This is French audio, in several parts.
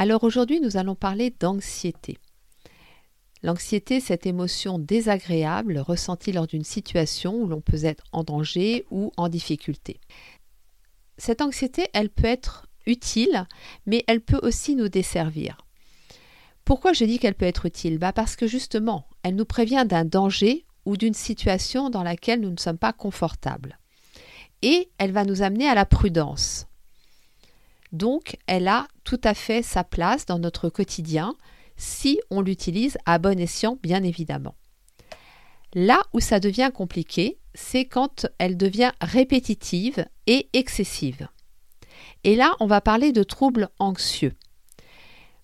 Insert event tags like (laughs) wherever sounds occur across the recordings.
Alors aujourd'hui nous allons parler d'anxiété. L'anxiété, cette émotion désagréable ressentie lors d'une situation où l'on peut être en danger ou en difficulté. Cette anxiété, elle peut être utile, mais elle peut aussi nous desservir. Pourquoi je dis qu'elle peut être utile? Bah Parce que justement, elle nous prévient d'un danger ou d'une situation dans laquelle nous ne sommes pas confortables et elle va nous amener à la prudence. Donc, elle a tout à fait sa place dans notre quotidien si on l'utilise à bon escient, bien évidemment. Là où ça devient compliqué, c'est quand elle devient répétitive et excessive. Et là, on va parler de troubles anxieux.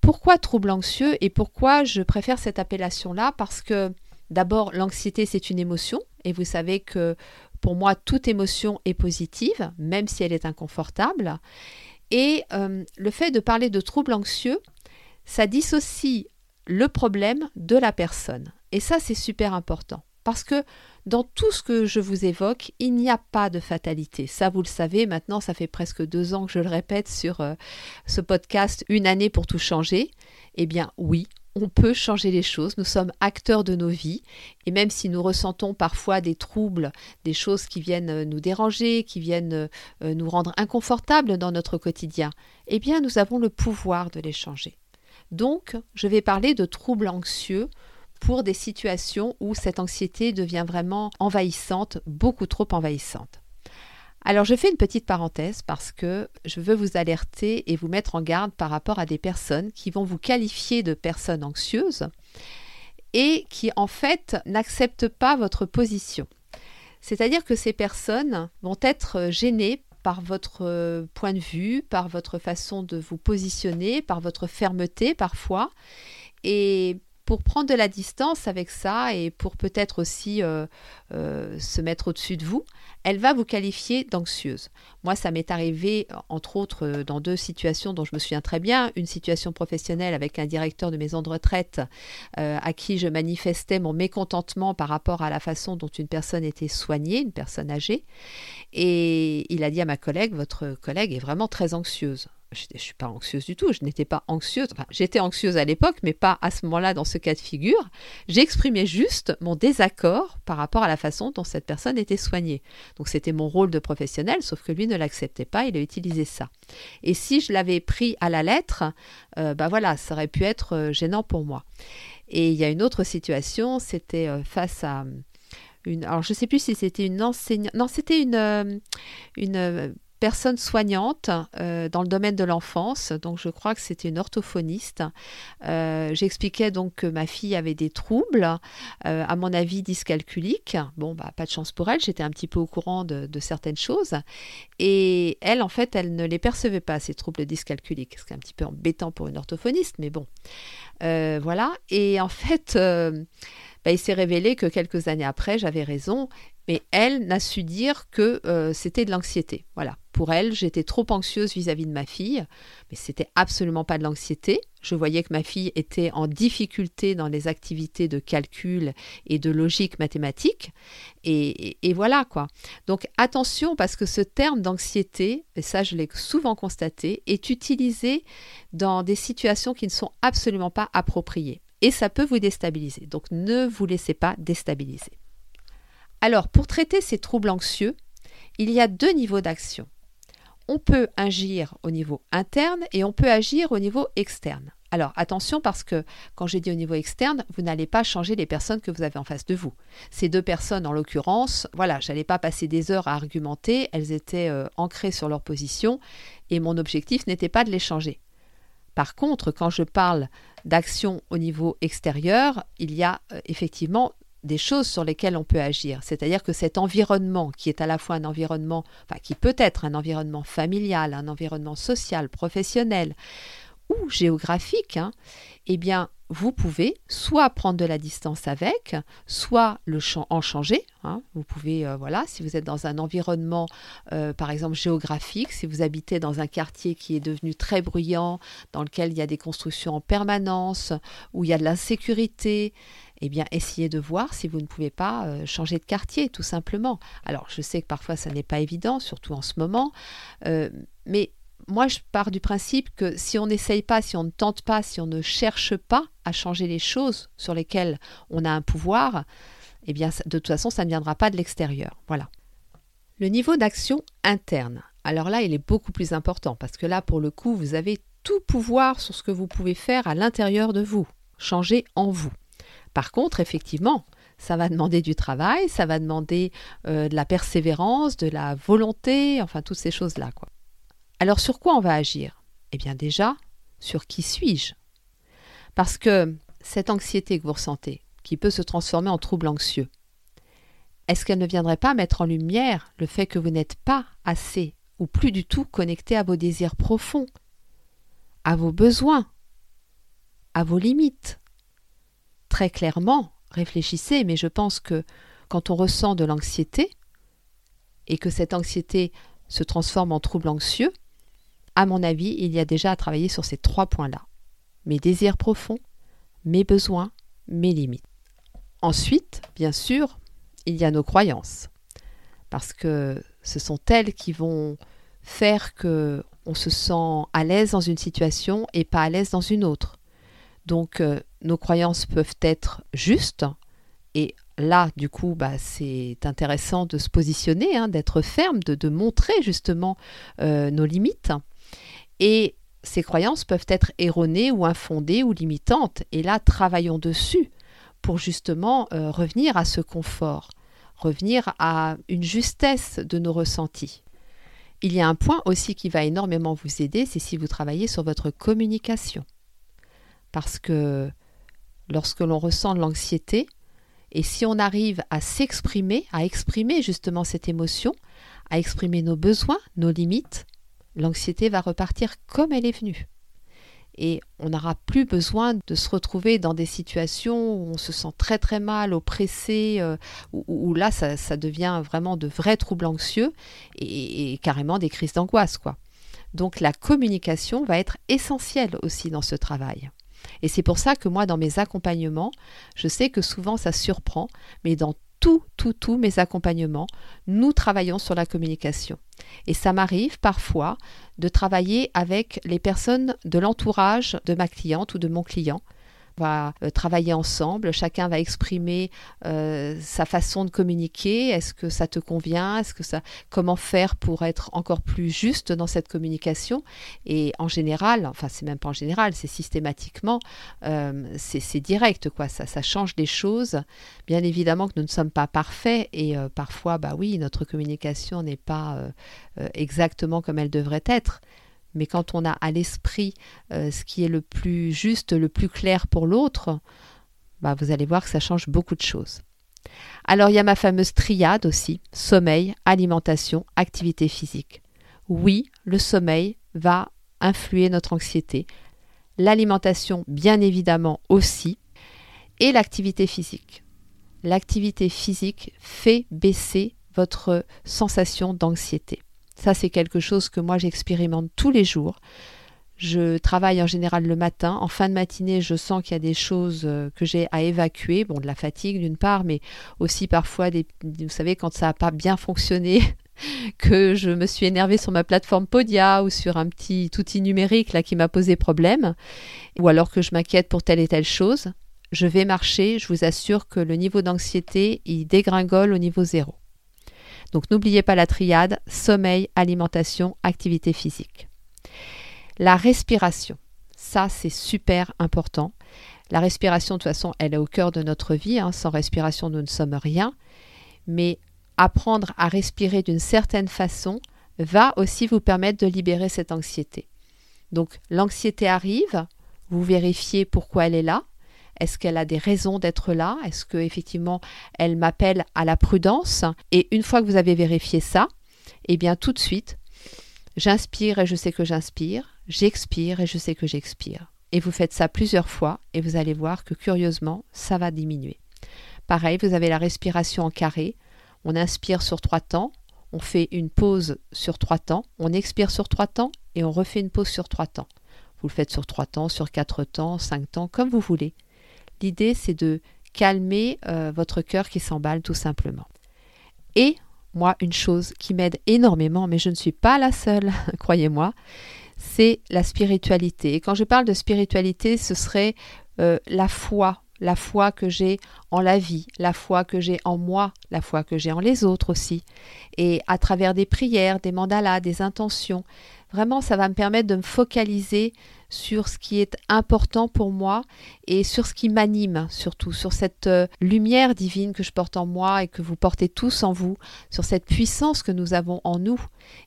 Pourquoi troubles anxieux et pourquoi je préfère cette appellation-là? Parce que d'abord, l'anxiété, c'est une émotion, et vous savez que pour moi, toute émotion est positive, même si elle est inconfortable. Et euh, le fait de parler de troubles anxieux, ça dissocie le problème de la personne. Et ça, c'est super important. Parce que dans tout ce que je vous évoque, il n'y a pas de fatalité. Ça, vous le savez, maintenant, ça fait presque deux ans que je le répète sur euh, ce podcast, Une année pour tout changer. Eh bien oui, on peut changer les choses, nous sommes acteurs de nos vies, et même si nous ressentons parfois des troubles, des choses qui viennent euh, nous déranger, qui viennent euh, euh, nous rendre inconfortables dans notre quotidien, eh bien nous avons le pouvoir de les changer. Donc, je vais parler de troubles anxieux pour des situations où cette anxiété devient vraiment envahissante, beaucoup trop envahissante. Alors je fais une petite parenthèse parce que je veux vous alerter et vous mettre en garde par rapport à des personnes qui vont vous qualifier de personnes anxieuses et qui en fait n'acceptent pas votre position. C'est-à-dire que ces personnes vont être gênées par votre point de vue, par votre façon de vous positionner, par votre fermeté parfois. Et pour prendre de la distance avec ça et pour peut-être aussi euh, euh, se mettre au-dessus de vous, elle va vous qualifier d'anxieuse. Moi, ça m'est arrivé, entre autres, euh, dans deux situations dont je me souviens très bien. Une situation professionnelle avec un directeur de maison de retraite à qui je manifestais mon mécontentement par rapport à la façon dont une personne était soignée, une personne âgée. Et il a dit à ma collègue, votre collègue est vraiment très anxieuse je ne suis pas anxieuse du tout, je n'étais pas anxieuse, enfin, j'étais anxieuse à l'époque, mais pas à ce moment-là dans ce cas de figure. J'exprimais juste mon désaccord par rapport à la façon dont cette personne était soignée. Donc c'était mon rôle de professionnel, sauf que lui ne l'acceptait pas, il a utilisé ça. Et si je l'avais pris à la lettre, euh, bah voilà, ça aurait pu être euh, gênant pour moi. Et il y a une autre situation, c'était euh, face à une, alors je ne sais plus si c'était une enseignante, non c'était une, une personne soignante euh, dans le domaine de l'enfance, donc je crois que c'était une orthophoniste. Euh, j'expliquais donc que ma fille avait des troubles, euh, à mon avis dyscalculiques. Bon, bah, pas de chance pour elle, j'étais un petit peu au courant de, certaines choses. Et elle, en fait, elle ne les percevait pas, ces troubles dyscalculiques, ce qui est un petit peu embêtant pour une orthophoniste, mais bon. voilà. Et en fait, bah, il s'est révélé que quelques années après, j'avais raison mais elle n'a su dire que c'était de l'anxiété. Voilà pour elle, j'étais trop anxieuse vis-à-vis de ma fille, mais c'était absolument pas de l'anxiété. Je voyais que ma fille était en difficulté dans les activités de calcul et de logique mathématique. Et, voilà quoi. Donc attention parce que ce terme d'anxiété, et ça je l'ai souvent constaté, est utilisé dans des situations qui ne sont absolument pas appropriées. Et ça peut vous déstabiliser. Donc ne vous laissez pas déstabiliser. Alors pour traiter ces troubles anxieux, il y a deux niveaux d'action on peut agir au niveau interne et on peut agir au niveau externe. Alors attention parce que quand j'ai dit au niveau externe, vous n'allez pas changer les personnes que vous avez en face de vous. Ces deux personnes, en l'occurrence, voilà, j'allais pas passer des heures à argumenter, elles étaient euh, ancrées sur leur position et mon objectif n'était pas de les changer. Par contre, quand je parle d'action au niveau extérieur, il y a euh, effectivement des choses sur lesquelles on peut agir. C'est-à-dire que cet environnement, qui est à la fois un environnement, enfin qui peut être un environnement familial, un environnement social, professionnel, ou géographique, hein, eh bien, vous pouvez soit prendre de la distance avec, soit le en changer. Hein. Vous pouvez, euh, voilà, si vous êtes dans un environnement, euh, par exemple géographique, si vous habitez dans un quartier qui est devenu très bruyant, dans lequel il y a des constructions en permanence, où il y a de l'insécurité, eh bien, essayez de voir si vous ne pouvez pas euh, changer de quartier, tout simplement. Alors, je sais que parfois, ça n'est pas évident, surtout en ce moment, mais moi, je pars du principe que si on n'essaye pas, si on ne tente pas, si on ne cherche pas à changer les choses sur lesquelles on a un pouvoir, eh bien, de toute façon, ça ne viendra pas de l'extérieur. Voilà. Le niveau d'action interne. Alors là, il est beaucoup plus important parce que là, pour le coup, vous avez tout pouvoir sur ce que vous pouvez faire à l'intérieur de vous, changer en vous. Par contre, effectivement, ça va demander du travail, ça va demander euh, de la persévérance, de la volonté, enfin toutes ces choses-là. Alors sur quoi on va agir? Eh bien déjà, sur qui suis-je? Parce que cette anxiété que vous ressentez, qui peut se transformer en trouble anxieux, est-ce qu'elle ne viendrait pas mettre en lumière le fait que vous n'êtes pas assez ou plus du tout connecté à vos désirs profonds, à vos besoins, à vos limites? Clairement, réfléchissez, mais je pense que quand on ressent de l'anxiété, et que cette anxiété se transforme en trouble anxieux, à mon avis, il y a déjà à travailler sur ces trois points-là. Mes désirs profonds, mes besoins, mes limites. Ensuite, bien sûr, il y a nos croyances. Parce que ce sont elles qui vont faire que on se sent à l'aise dans une situation et pas à l'aise dans une autre. Donc euh, nos croyances peuvent être justes et là, du coup, bah, c'est intéressant de se positionner, hein, d'être ferme, de, montrer justement euh, nos limites. Et ces croyances peuvent être erronées ou infondées ou limitantes. Et là, travaillons dessus pour justement euh, revenir à ce confort, revenir à une justesse de nos ressentis. Il y a un point aussi qui va énormément vous aider, c'est si vous travaillez sur votre communication. Parce que lorsque l'on ressent de l'anxiété, et si on arrive à s'exprimer, à exprimer justement cette émotion, à exprimer nos besoins, nos limites, l'anxiété va repartir comme elle est venue. Et on n'aura plus besoin de se retrouver dans des situations où on se sent très très mal, oppressé, euh, où, là ça, devient vraiment de vrais troubles anxieux et, et carrément des crises d'angoisse. quoi. Donc la communication va être essentielle aussi dans ce travail. Et c'est pour ça que moi, dans mes accompagnements, je sais que souvent ça surprend, mais dans tout, tout, tous mes accompagnements, nous travaillons sur la communication. Et ça m'arrive parfois de travailler avec les personnes de l'entourage de ma cliente ou de mon client va euh, travailler ensemble, chacun va exprimer euh, sa façon de communiquer, est-ce que ça te convient, est-ce que ça comment faire pour être encore plus juste dans cette communication? Et en général, enfin c'est même pas en général, c'est systématiquement euh, c'est direct quoi, ça, ça change des choses. Bien évidemment que nous ne sommes pas parfaits et parfois bah oui, notre communication n'est pas exactement comme elle devrait être mais quand on a à l'esprit euh, ce qui est le plus juste, le plus clair pour l'autre, bah, vous allez voir que ça change beaucoup de choses. Alors il y a ma fameuse triade aussi, sommeil, alimentation, activité physique. Oui, le sommeil va influer notre anxiété, l'alimentation bien évidemment aussi, et l'activité physique. L'activité physique fait baisser votre sensation d'anxiété. Ça, c'est quelque chose que moi j'expérimente tous les jours. Je travaille en général le matin. En fin de matinée, je sens qu'il y a des choses euh, que j'ai à évacuer. Bon, de la fatigue d'une part, mais aussi parfois, des, vous savez, quand ça n'a pas bien fonctionné, (laughs) que je me suis énervée sur ma plateforme Podia ou sur un petit outil numérique là qui m'a posé problème, ou alors que je m'inquiète pour telle et telle chose. Je vais marcher, je vous assure que le niveau d'anxiété, il dégringole au niveau zéro. Donc n'oubliez pas la triade sommeil, alimentation, activité physique. La respiration, ça c'est super important. La respiration, de toute façon, elle est au cœur de notre vie. Hein. Sans respiration, nous ne sommes rien. Mais apprendre à respirer d'une certaine façon va aussi vous permettre de libérer cette anxiété. Donc l'anxiété arrive, vous vérifiez pourquoi elle est là, est-ce qu'elle a des raisons d'être là? Est-ce que effectivement elle m'appelle à la prudence? Et une fois que vous avez vérifié ça, eh bien tout de suite, j'inspire et je sais que j'inspire, j'expire et je sais que j'expire. Et vous faites ça plusieurs fois et vous allez voir que curieusement, ça va diminuer. Pareil, vous avez la respiration en carré. On inspire sur trois temps, on fait une pause sur trois temps, on expire sur trois temps et on refait une pause sur trois temps. Vous le faites sur trois temps, sur quatre temps, cinq temps, comme vous voulez. L'idée, c'est de calmer euh, votre cœur qui s'emballe tout simplement. Et moi, une chose qui m'aide énormément, mais je ne suis pas la seule, (laughs) croyez-moi, c'est la spiritualité. Et quand je parle de spiritualité, ce serait euh, la foi, la foi que j'ai en la vie, la foi que j'ai en moi, la foi que j'ai en les autres aussi. Et à travers des prières, des mandalas, des intentions, vraiment, ça va me permettre de me focaliser sur ce qui est important pour moi et sur ce qui m'anime surtout, sur cette euh, lumière divine que je porte en moi et que vous portez tous en vous, sur cette puissance que nous avons en nous.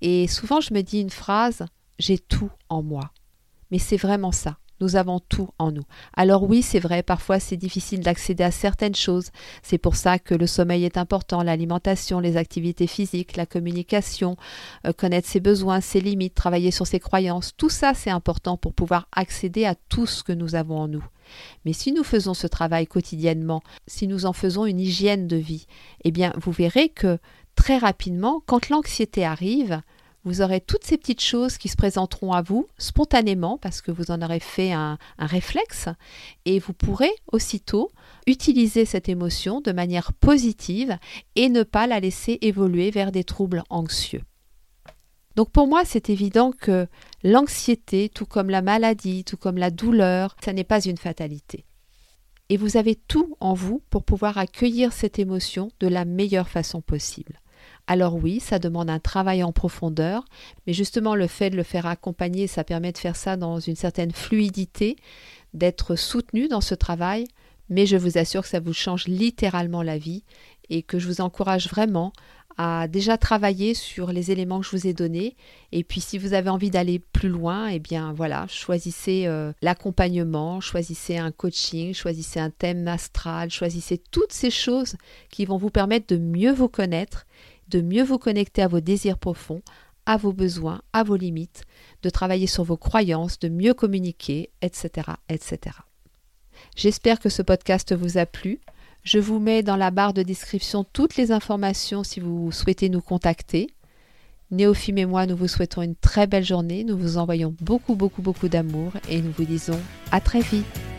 Et souvent je me dis une phrase, j'ai tout en moi. Mais c'est vraiment ça. Nous avons tout en nous. Alors oui, c'est vrai, parfois c'est difficile d'accéder à certaines choses. C'est pour ça que le sommeil est important, l'alimentation, les activités physiques, la communication, euh, connaître ses besoins, ses limites, travailler sur ses croyances. Tout ça, c'est important pour pouvoir accéder à tout ce que nous avons en nous. Mais si nous faisons ce travail quotidiennement, si nous en faisons une hygiène de vie, eh bien, vous verrez que très rapidement, quand l'anxiété arrive, vous aurez toutes ces petites choses qui se présenteront à vous spontanément parce que vous en aurez fait un, réflexe et vous pourrez aussitôt utiliser cette émotion de manière positive et ne pas la laisser évoluer vers des troubles anxieux. Donc pour moi, c'est évident que l'anxiété, tout comme la maladie, tout comme la douleur, ça n'est pas une fatalité. Et vous avez tout en vous pour pouvoir accueillir cette émotion de la meilleure façon possible. Alors oui, ça demande un travail en profondeur, mais justement le fait de le faire accompagner, ça permet de faire ça dans une certaine fluidité, d'être soutenu dans ce travail, mais je vous assure que ça vous change littéralement la vie et que je vous encourage vraiment à déjà travailler sur les éléments que je vous ai donnés. Et puis si vous avez envie d'aller plus loin, eh bien voilà, choisissez euh, l'accompagnement, choisissez un coaching, choisissez un thème astral, choisissez toutes ces choses qui vont vous permettre de mieux vous connaître de mieux vous connecter à vos désirs profonds, à vos besoins, à vos limites, de travailler sur vos croyances, de mieux communiquer, etc. etc. J'espère que ce podcast vous a plu. Je vous mets dans la barre de description toutes les informations si vous souhaitez nous contacter. Néophime et moi, nous vous souhaitons une très belle journée, nous vous envoyons beaucoup, beaucoup, beaucoup d'amour et nous vous disons à très vite.